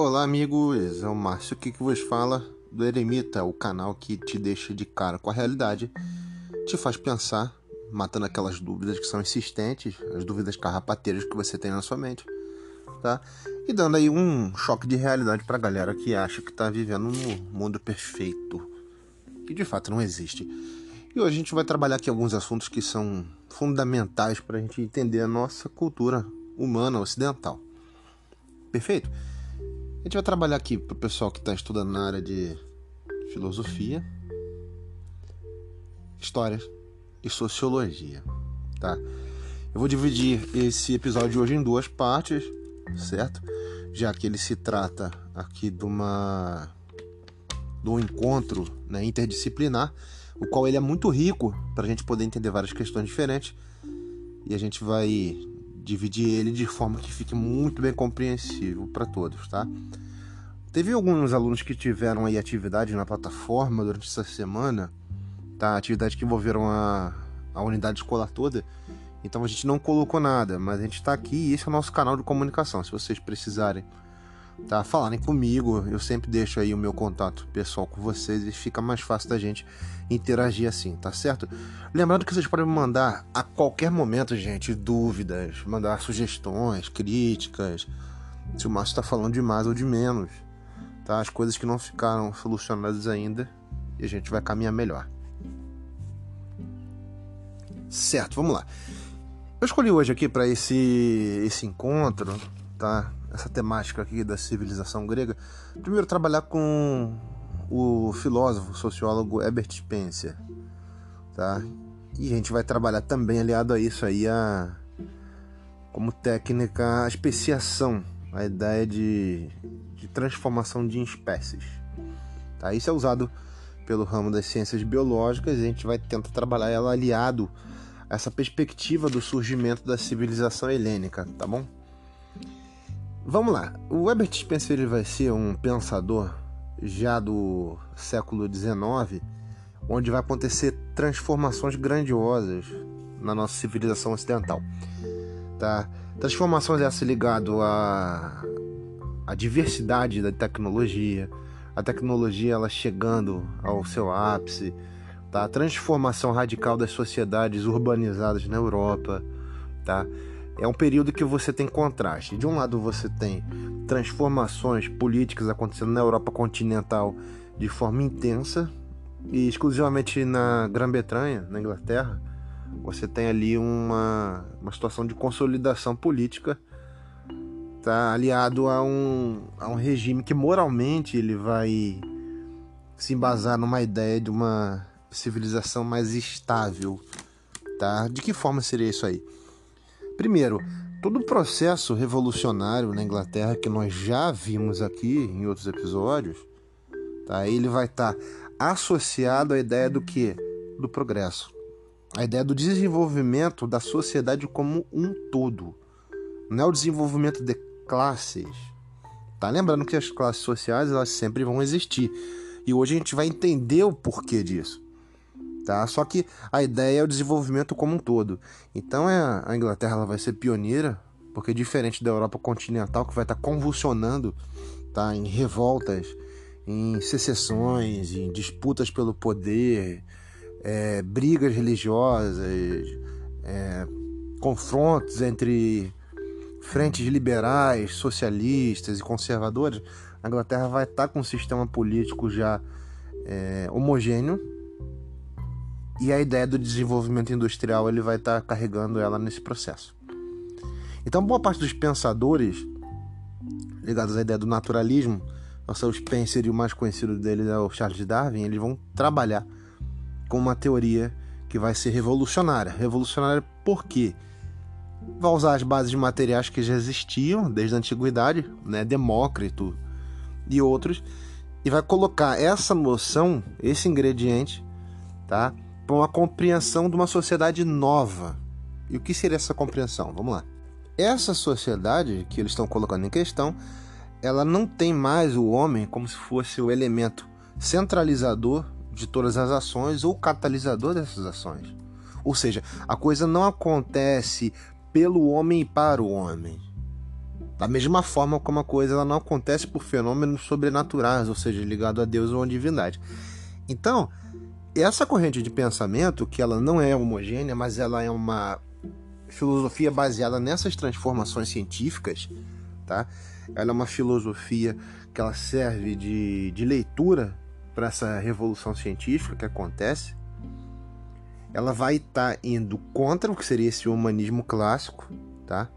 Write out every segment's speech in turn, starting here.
Olá, amigos. É o Márcio aqui que vos fala do Eremita, o canal que te deixa de cara com a realidade, te faz pensar, matando aquelas dúvidas que são insistentes, as dúvidas carrapateiras que você tem na sua mente, tá? E dando aí um choque de realidade pra galera que acha que tá vivendo no mundo perfeito, que de fato não existe. E hoje a gente vai trabalhar aqui alguns assuntos que são fundamentais para a gente entender a nossa cultura humana ocidental. Perfeito? A gente vai trabalhar aqui para o pessoal que está estudando na área de filosofia, história e sociologia, tá? Eu vou dividir esse episódio de hoje em duas partes, certo? Já que ele se trata aqui de uma de um encontro né, interdisciplinar, o qual ele é muito rico para a gente poder entender várias questões diferentes e a gente vai dividir ele de forma que fique muito bem compreensível para todos, tá? Teve alguns alunos que tiveram aí atividade na plataforma durante essa semana, tá? Atividades que envolveram a, a unidade escolar toda. Então a gente não colocou nada, mas a gente está aqui e esse é o nosso canal de comunicação. Se vocês precisarem tá, falarem comigo, eu sempre deixo aí o meu contato pessoal com vocês e fica mais fácil da gente interagir assim, tá certo? Lembrando que vocês podem mandar a qualquer momento, gente, dúvidas, mandar sugestões, críticas, se o Márcio está falando de mais ou de menos, tá? As coisas que não ficaram solucionadas ainda e a gente vai caminhar melhor. Certo, vamos lá. Eu escolhi hoje aqui para esse esse encontro, tá? Essa temática aqui da civilização grega, primeiro trabalhar com o filósofo, sociólogo Herbert Spencer, tá? E a gente vai trabalhar também aliado a isso aí a como técnica a especiação, a ideia de, de transformação de espécies. Tá? Isso é usado pelo ramo das ciências biológicas e a gente vai tentar trabalhar ela aliado a essa perspectiva do surgimento da civilização helênica, tá bom? Vamos lá. O Herbert Spencer ele vai ser um pensador já do século XIX, onde vai acontecer transformações grandiosas na nossa civilização ocidental. Tá? Transformações essas ligadas à, à diversidade da tecnologia, a tecnologia ela chegando ao seu ápice, tá? a transformação radical das sociedades urbanizadas na Europa, tá? É um período que você tem contraste. De um lado você tem transformações políticas acontecendo na Europa continental de forma intensa e exclusivamente na Grã-Bretanha, na Inglaterra, você tem ali uma, uma situação de consolidação política tá aliado a um, a um regime que moralmente ele vai se embasar numa ideia de uma civilização mais estável, tá? De que forma seria isso aí? Primeiro, todo o processo revolucionário na Inglaterra que nós já vimos aqui em outros episódios, tá? Ele vai estar tá associado à ideia do que? Do progresso. A ideia do desenvolvimento da sociedade como um todo. Não é o desenvolvimento de classes. Tá lembrando que as classes sociais elas sempre vão existir. E hoje a gente vai entender o porquê disso tá? Só que a ideia é o desenvolvimento como um todo. Então é, a Inglaterra ela vai ser pioneira, porque diferente da Europa continental que vai estar convulsionando, tá? Em revoltas, em secessões, em disputas pelo poder, é, brigas religiosas, é, confrontos entre frentes liberais, socialistas e conservadores, a Inglaterra vai estar com um sistema político já é, homogêneo, e a ideia do desenvolvimento industrial ele vai estar tá carregando ela nesse processo. Então, boa parte dos pensadores ligados à ideia do naturalismo, o Spencer e o mais conhecido dele é o Charles Darwin, eles vão trabalhar com uma teoria que vai ser revolucionária. Revolucionária por quê? Vai usar as bases materiais que já existiam desde a antiguidade, né, Demócrito e outros, e vai colocar essa noção, esse ingrediente, tá, para uma compreensão de uma sociedade nova. E o que seria essa compreensão? Vamos lá. Essa sociedade que eles estão colocando em questão, ela não tem mais o homem como se fosse o elemento centralizador de todas as ações ou catalisador dessas ações. Ou seja, a coisa não acontece pelo homem e para o homem. Da mesma forma como a coisa ela não acontece por fenômenos sobrenaturais, ou seja, ligado a Deus ou a divindade. Então, essa corrente de pensamento, que ela não é homogênea, mas ela é uma filosofia baseada nessas transformações científicas, tá? Ela é uma filosofia que ela serve de, de leitura para essa revolução científica que acontece. Ela vai estar tá indo contra o que seria esse humanismo clássico, tá?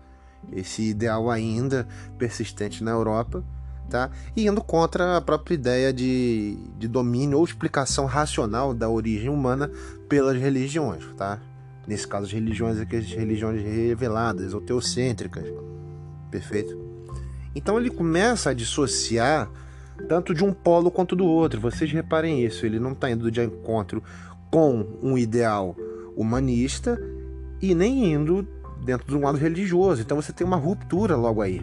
Esse ideal ainda persistente na Europa, tá? E indo contra a própria ideia de, de domínio ou explicação racional da origem humana pelas religiões, tá? Nesse caso, as religiões, aquelas religiões reveladas, ou teocêntricas. Perfeito? Então ele começa a dissociar tanto de um polo quanto do outro. Vocês reparem isso, ele não está indo de encontro com um ideal humanista e nem indo dentro de um lado religioso. Então você tem uma ruptura logo aí,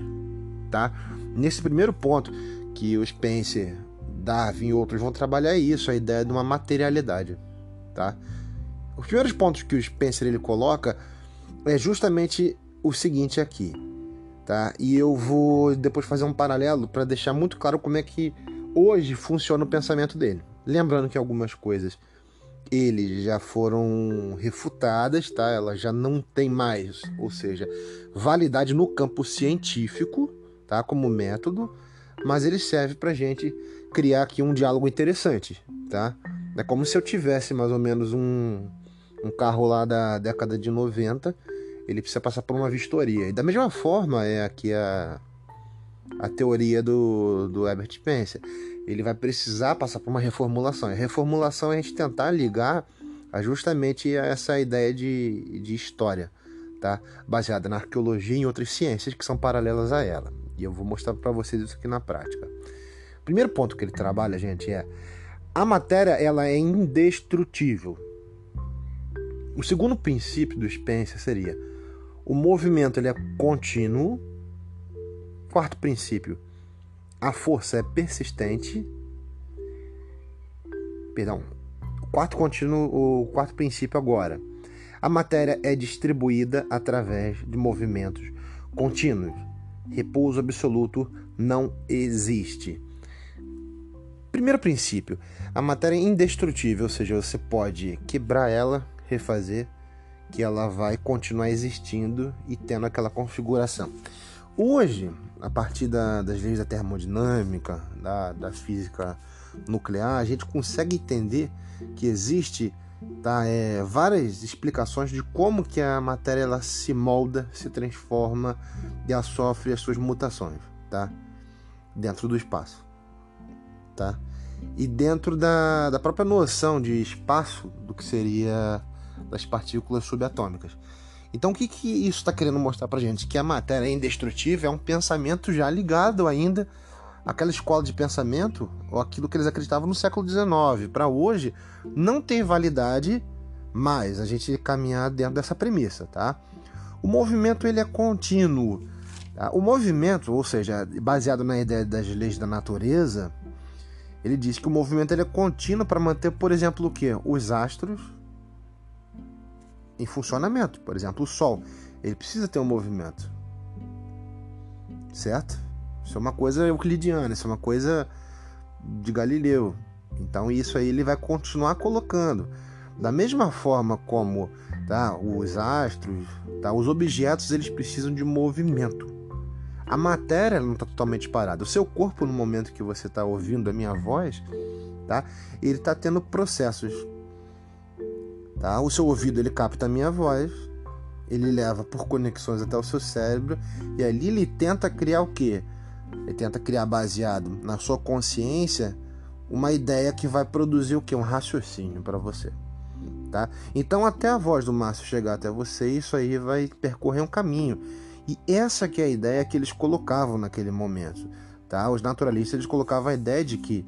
tá? Nesse primeiro ponto que o Spencer, Darwin e outros vão trabalhar é isso, a ideia de uma materialidade, tá? Os primeiros pontos que o Spencer ele coloca é justamente o seguinte aqui, tá? E eu vou depois fazer um paralelo para deixar muito claro como é que hoje funciona o pensamento dele. Lembrando que algumas coisas eles já foram refutadas, tá? Elas já não têm mais, ou seja, validade no campo científico, tá? Como método, mas ele serve para gente criar aqui um diálogo interessante, tá? É como se eu tivesse mais ou menos um, um carro lá da década de 90, ele precisa passar por uma vistoria. E da mesma forma é aqui a, a teoria do, do Herbert Spencer. Ele vai precisar passar por uma reformulação. E a reformulação é a gente tentar ligar a justamente a essa ideia de, de história, tá? baseada na arqueologia e em outras ciências que são paralelas a ela. E eu vou mostrar para vocês isso aqui na prática. O primeiro ponto que ele trabalha, gente, é a matéria ela é indestrutível. O segundo princípio do Spencer seria o movimento ele é contínuo. Quarto princípio, a força é persistente. Perdão. Quarto contínuo, o quarto princípio agora. A matéria é distribuída através de movimentos contínuos. Repouso absoluto não existe. Primeiro princípio, a matéria é indestrutível, ou seja, você pode quebrar ela refazer, que ela vai continuar existindo e tendo aquela configuração. Hoje, a partir da, das leis da termodinâmica, da, da física nuclear, a gente consegue entender que existe tá, é, várias explicações de como que a matéria ela se molda, se transforma e ela sofre as suas mutações, tá? Dentro do espaço, tá? E dentro da, da própria noção de espaço, do que seria das partículas subatômicas. Então, o que, que isso está querendo mostrar para gente? Que a matéria é indestrutível é um pensamento já ligado ainda àquela escola de pensamento ou aquilo que eles acreditavam no século XIX. Para hoje, não tem validade mais a gente caminhar dentro dessa premissa, tá? O movimento ele é contínuo. Tá? O movimento, ou seja, baseado na ideia das leis da natureza, ele diz que o movimento ele é contínuo para manter, por exemplo, o que? Os astros em funcionamento. Por exemplo, o Sol, ele precisa ter um movimento. Certo? Isso é uma coisa euclidiana, isso é uma coisa de Galileu. Então isso aí ele vai continuar colocando. Da mesma forma como tá, os astros, tá, os objetos eles precisam de movimento. A matéria não está totalmente parada. O seu corpo, no momento que você está ouvindo a minha voz, tá, ele está tendo processos Tá? O seu ouvido ele capta a minha voz, ele leva por conexões até o seu cérebro e ali ele tenta criar o quê? Ele tenta criar baseado na sua consciência uma ideia que vai produzir o que? Um raciocínio para você. Tá? Então até a voz do Márcio chegar até você, isso aí vai percorrer um caminho. E essa que é a ideia que eles colocavam naquele momento. Tá? Os naturalistas eles colocavam a ideia de que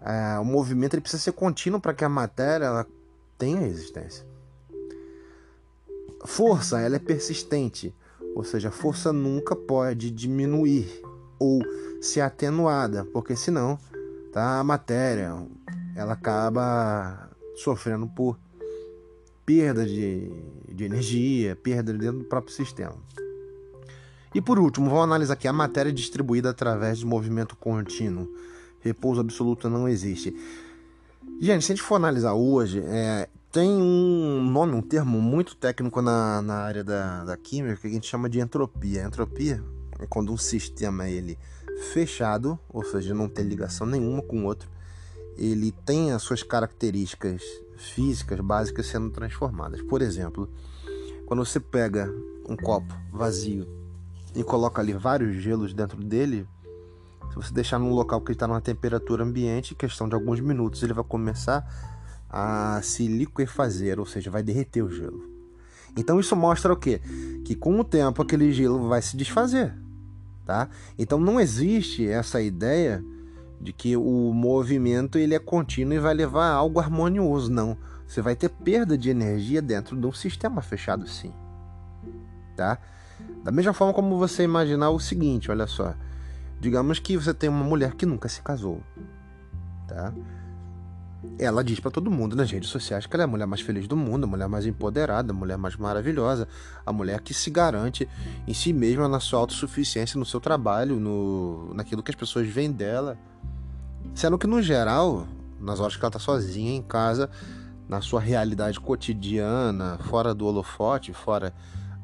é, o movimento ele precisa ser contínuo para que a matéria ela tem a existência. Força, ela é persistente, ou seja, a força nunca pode diminuir ou ser atenuada, porque senão tá, a matéria ela acaba sofrendo por perda de, de energia, perda dentro do próprio sistema. E por último, vamos analisar aqui a matéria distribuída através de movimento contínuo. Repouso absoluto não existe. Gente, se a gente for analisar hoje, é, tem um nome, um termo muito técnico na, na área da, da química que a gente chama de entropia. entropia quando um sistema ele fechado, ou seja, não tem ligação nenhuma com o outro, ele tem as suas características físicas básicas sendo transformadas. Por exemplo, quando você pega um copo vazio e coloca ali vários gelos dentro dele, se você deixar num local que está numa temperatura ambiente, questão de alguns minutos ele vai começar a se liquefazer, ou seja, vai derreter o gelo. Então isso mostra o quê? Que com o tempo aquele gelo vai se desfazer, tá? Então não existe essa ideia de que o movimento ele é contínuo e vai levar a algo harmonioso, não. Você vai ter perda de energia dentro de um sistema fechado, sim, tá? Da mesma forma como você imaginar o seguinte, olha só. Digamos que você tem uma mulher que nunca se casou, tá? Ela diz para todo mundo nas redes sociais que ela é a mulher mais feliz do mundo, a mulher mais empoderada, a mulher mais maravilhosa, a mulher que se garante em si mesma na sua autossuficiência, no seu trabalho, no, naquilo que as pessoas veem dela. Sendo que no geral, nas horas que ela tá sozinha em casa, na sua realidade cotidiana, fora do holofote, fora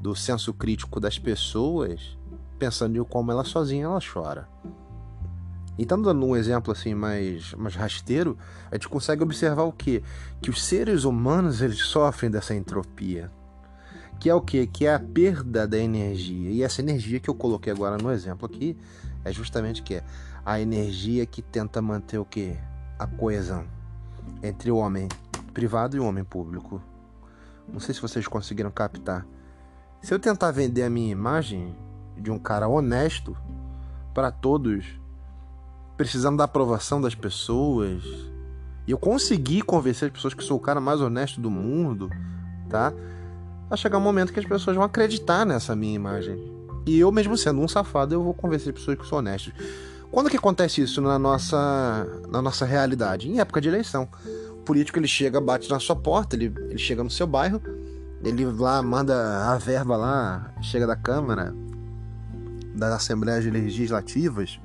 do senso crítico das pessoas, pensando em como ela sozinha ela chora. Então, dando um exemplo assim mais, mais rasteiro, a gente consegue observar o que? Que os seres humanos eles sofrem dessa entropia. Que é o que? Que é a perda da energia. E essa energia que eu coloquei agora no exemplo aqui é justamente que é a energia que tenta manter o que? A coesão entre o homem privado e o homem público. Não sei se vocês conseguiram captar. Se eu tentar vender a minha imagem de um cara honesto para todos, precisando da aprovação das pessoas, e eu conseguir convencer as pessoas que sou o cara mais honesto do mundo, tá? Vai chegar um momento que as pessoas vão acreditar nessa minha imagem. E eu, mesmo sendo um safado, eu vou convencer as pessoas que sou honesto. Quando que acontece isso na nossa, na nossa realidade? Em época de eleição. O político ele chega, bate na sua porta, ele, ele chega no seu bairro, ele lá manda a verba lá, chega da Câmara, das Assembleias Legislativas,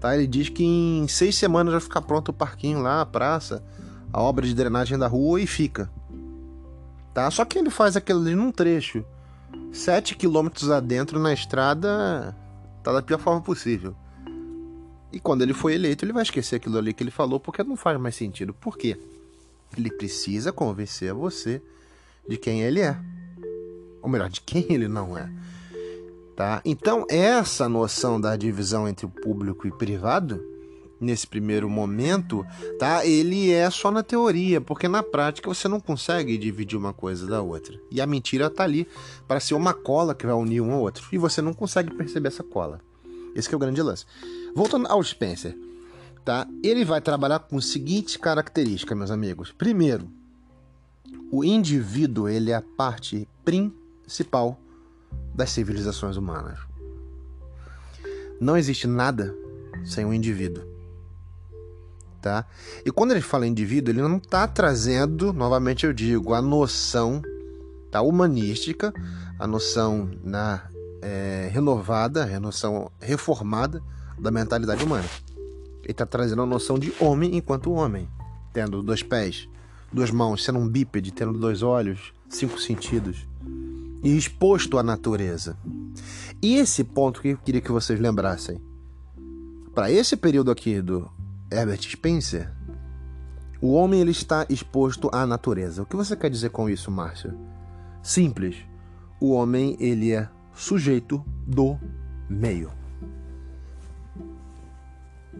tá? Ele diz que em seis semanas vai ficar pronto o parquinho lá, a praça, a obra de drenagem da rua e fica. Tá? Só que ele faz aquilo ali num trecho. Sete quilômetros adentro na estrada, tá da pior forma possível. E quando ele foi eleito, ele vai esquecer aquilo ali que ele falou porque não faz mais sentido. Por quê? Ele precisa convencer você de quem ele é. Ou melhor, de quem ele não é. Tá? Então, essa noção da divisão entre o público e privado, nesse primeiro momento, tá? Ele é só na teoria, porque na prática você não consegue dividir uma coisa da outra. E a mentira tá ali para ser uma cola que vai unir um ao outro. E você não consegue perceber essa cola. Esse é o grande lance. Voltando ao Spencer, tá? Ele vai trabalhar com seguintes características, meus amigos. Primeiro, o indivíduo ele é a parte principal das civilizações humanas. Não existe nada sem o um indivíduo. Tá? E quando ele fala indivíduo, ele não está trazendo, novamente eu digo, a noção tá, humanística, a noção na é, renovada, a noção reformada da mentalidade humana. Ele está trazendo a noção de homem enquanto homem, tendo dois pés, duas mãos, sendo um bípede, tendo dois olhos, cinco sentidos e exposto à natureza. E esse ponto que eu queria que vocês lembrassem. Para esse período aqui do Herbert Spencer, o homem ele está exposto à natureza. O que você quer dizer com isso, Márcio? Simples. O homem ele é sujeito do meio.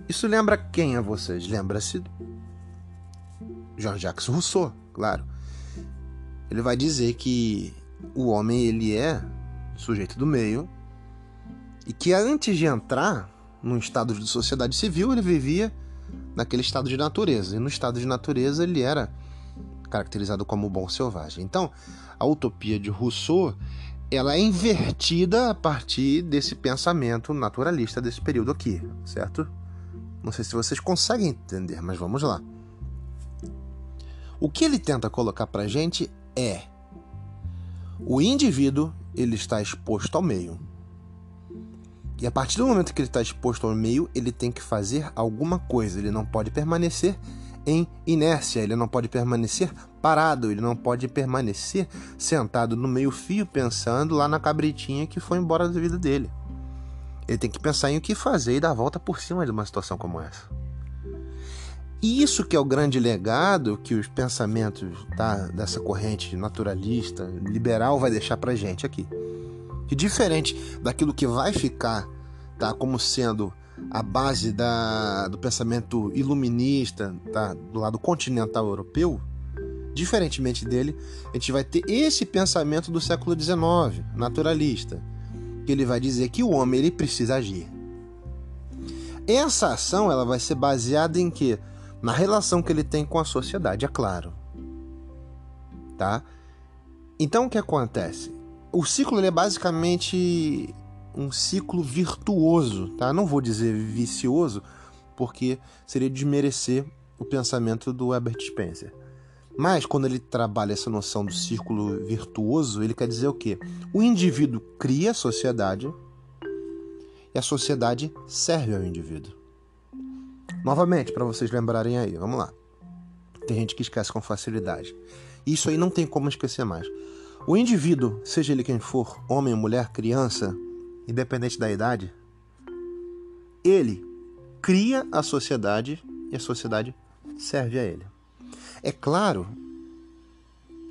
Isso lembra quem a vocês? Lembra-se Jean-Jacques Rousseau, claro. Ele vai dizer que o homem ele é sujeito do meio e que antes de entrar num estado de sociedade civil ele vivia naquele estado de natureza e no estado de natureza ele era caracterizado como bom selvagem. Então, a utopia de Rousseau ela é invertida a partir desse pensamento naturalista desse período aqui, certo? Não sei se vocês conseguem entender, mas vamos lá. O que ele tenta colocar para a gente é o indivíduo ele está exposto ao meio. E a partir do momento que ele está exposto ao meio, ele tem que fazer alguma coisa. Ele não pode permanecer em inércia, ele não pode permanecer parado, ele não pode permanecer sentado no meio-fio pensando lá na cabritinha que foi embora da vida dele. Ele tem que pensar em o que fazer e dar a volta por cima de uma situação como essa. E isso que é o grande legado que os pensamentos tá, dessa corrente naturalista, liberal, vai deixar pra gente aqui. Que diferente daquilo que vai ficar tá, como sendo a base da, do pensamento iluminista tá, do lado continental europeu, diferentemente dele, a gente vai ter esse pensamento do século XIX, naturalista, que ele vai dizer que o homem ele precisa agir. Essa ação ela vai ser baseada em que? Na relação que ele tem com a sociedade, é claro. Tá? Então o que acontece? O ciclo é basicamente um ciclo virtuoso, tá? Não vou dizer vicioso, porque seria desmerecer o pensamento do Herbert Spencer. Mas quando ele trabalha essa noção do círculo virtuoso, ele quer dizer o quê? O indivíduo cria a sociedade e a sociedade serve ao indivíduo. Novamente, para vocês lembrarem aí, vamos lá. Tem gente que esquece com facilidade. Isso aí não tem como esquecer mais. O indivíduo, seja ele quem for, homem, mulher, criança, independente da idade, ele cria a sociedade e a sociedade serve a ele. É claro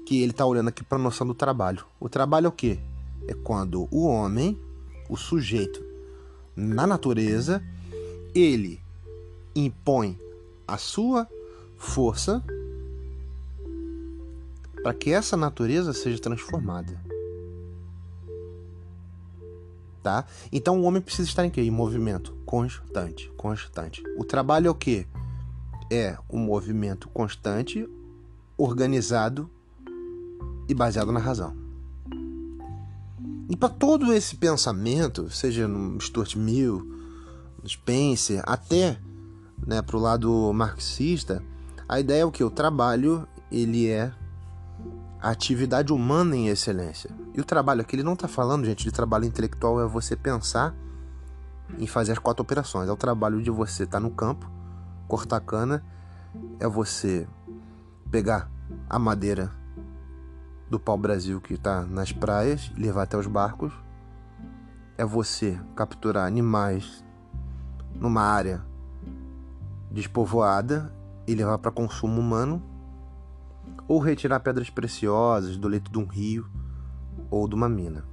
que ele está olhando aqui para a noção do trabalho. O trabalho é o quê? É quando o homem, o sujeito, na natureza, ele impõe a sua força para que essa natureza seja transformada tá? Então o homem precisa estar em quê? Em movimento constante, constante. O trabalho é o quê? É um movimento constante, organizado e baseado na razão. E para todo esse pensamento, seja no Stuart Mill, no Spencer, até né, para o lado marxista, a ideia é o que? O trabalho ele é a atividade humana em excelência. E o trabalho aqui, ele não está falando, gente, de trabalho intelectual, é você pensar em fazer as quatro operações. É o trabalho de você estar tá no campo, cortar cana, é você pegar a madeira do pau-brasil que está nas praias e levar até os barcos. É você capturar animais numa área despovoada e levar para consumo humano ou retirar pedras preciosas do leito de um rio ou de uma mina.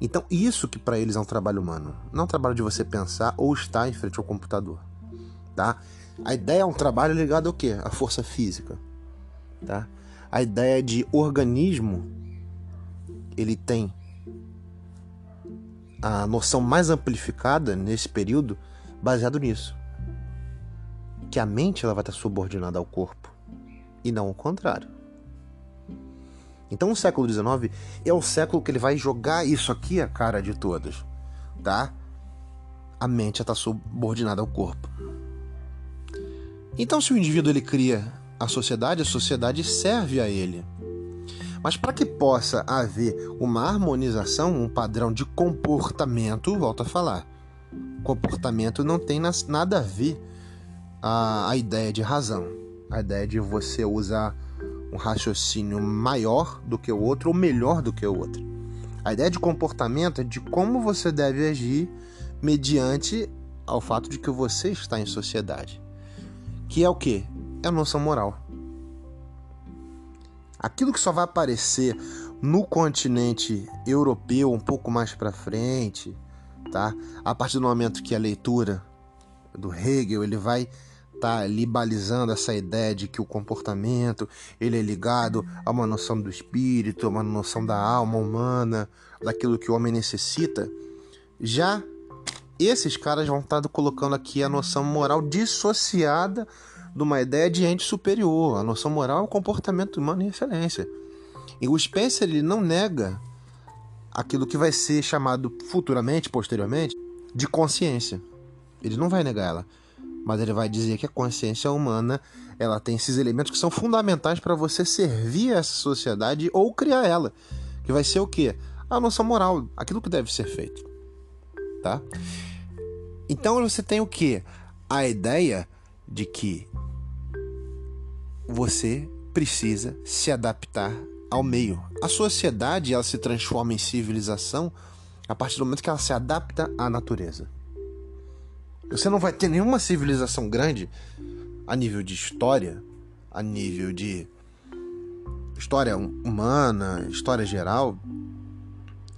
Então, isso que para eles é um trabalho humano, não é um trabalho de você pensar ou estar em frente ao computador, tá? A ideia é um trabalho ligado ao quê? À força física, tá? A ideia de organismo, ele tem a noção mais amplificada nesse período baseado nisso. Que a mente ela vai estar subordinada ao corpo e não o contrário. Então o século XIX é o século que ele vai jogar isso aqui a cara de todos, tá? A mente está subordinada ao corpo. Então se o indivíduo ele cria a sociedade, a sociedade serve a ele. Mas para que possa haver uma harmonização, um padrão de comportamento, volto a falar, comportamento não tem nada a ver a, a ideia de razão a ideia de você usar um raciocínio maior do que o outro ou melhor do que o outro. A ideia de comportamento é de como você deve agir mediante ao fato de que você está em sociedade. Que é o que? É a noção moral. Aquilo que só vai aparecer no continente europeu um pouco mais para frente, tá? A partir do momento que a leitura do Hegel ele vai tá ali balizando essa ideia de que o comportamento ele é ligado a uma noção do espírito, a uma noção da alma humana, daquilo que o homem necessita, já esses caras vão estar tá colocando aqui a noção moral dissociada de uma ideia de ente superior. A noção moral é o comportamento humano em excelência. E o Spencer ele não nega aquilo que vai ser chamado futuramente, posteriormente, de consciência. Ele não vai negar ela mas ele vai dizer que a consciência humana ela tem esses elementos que são fundamentais para você servir essa sociedade ou criar ela, que vai ser o quê? A nossa moral, aquilo que deve ser feito. tá? Então você tem o que? A ideia de que você precisa se adaptar ao meio. A sociedade ela se transforma em civilização a partir do momento que ela se adapta à natureza. Você não vai ter nenhuma civilização grande a nível de história, a nível de história humana, história geral,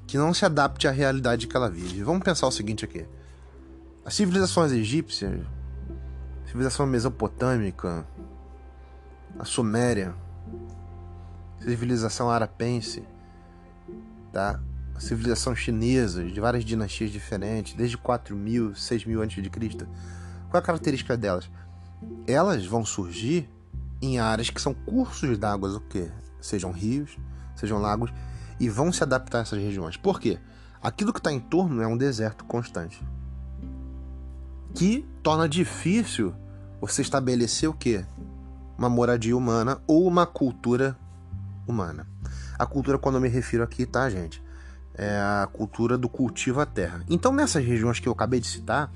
que não se adapte à realidade que ela vive. Vamos pensar o seguinte aqui. As civilizações egípcias, a civilização mesopotâmica, a suméria, a civilização arapense, tá? A civilização chinesa, de várias dinastias diferentes, desde 4000, 6000 a.C. Qual é a característica delas? Elas vão surgir em áreas que são cursos d'água, o quê? Sejam rios, sejam lagos, e vão se adaptar a essas regiões. Por quê? Aquilo que está em torno é um deserto constante. Que torna difícil você estabelecer o quê? Uma moradia humana ou uma cultura humana. A cultura, quando eu me refiro aqui, tá, gente? É a cultura do cultivo à terra. Então, nessas regiões que eu acabei de citar,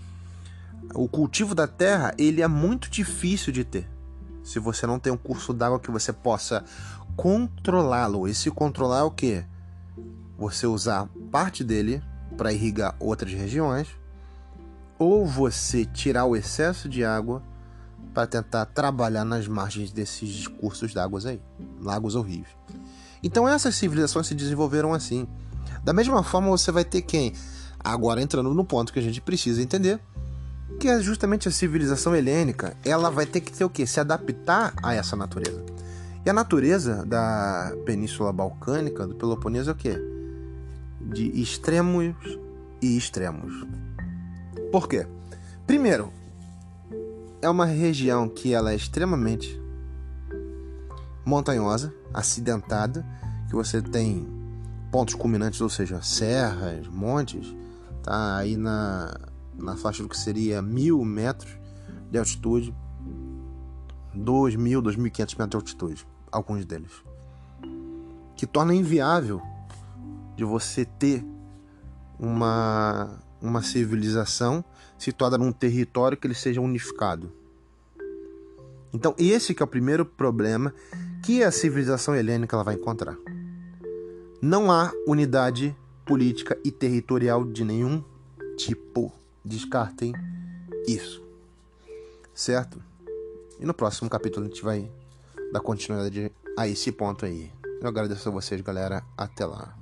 o cultivo da terra ele é muito difícil de ter. Se você não tem um curso d'água que você possa controlá-lo. E se controlar é o quê? você usar parte dele para irrigar outras regiões, ou você tirar o excesso de água para tentar trabalhar nas margens desses cursos d'água aí, lagos ou rios. Então essas civilizações se desenvolveram assim. Da mesma forma, você vai ter quem? Agora entrando no ponto que a gente precisa entender, que é justamente a civilização helênica, ela vai ter que ter o quê? Se adaptar a essa natureza. E a natureza da Península Balcânica, do Peloponeso, é o quê? de extremos e extremos. Por quê? Primeiro, é uma região que ela é extremamente montanhosa, acidentada, que você tem pontos culminantes, ou seja, serras, montes, tá aí na, na faixa do que seria mil metros de altitude, dois mil, dois mil quinhentos metros de altitude, alguns deles, que torna inviável de você ter uma, uma civilização situada num território que ele seja unificado. Então, esse que é o primeiro problema que a civilização helênica ela vai encontrar. Não há unidade política e territorial de nenhum tipo. Descartem isso. Certo? E no próximo capítulo a gente vai dar continuidade a esse ponto aí. Eu agradeço a vocês, galera. Até lá.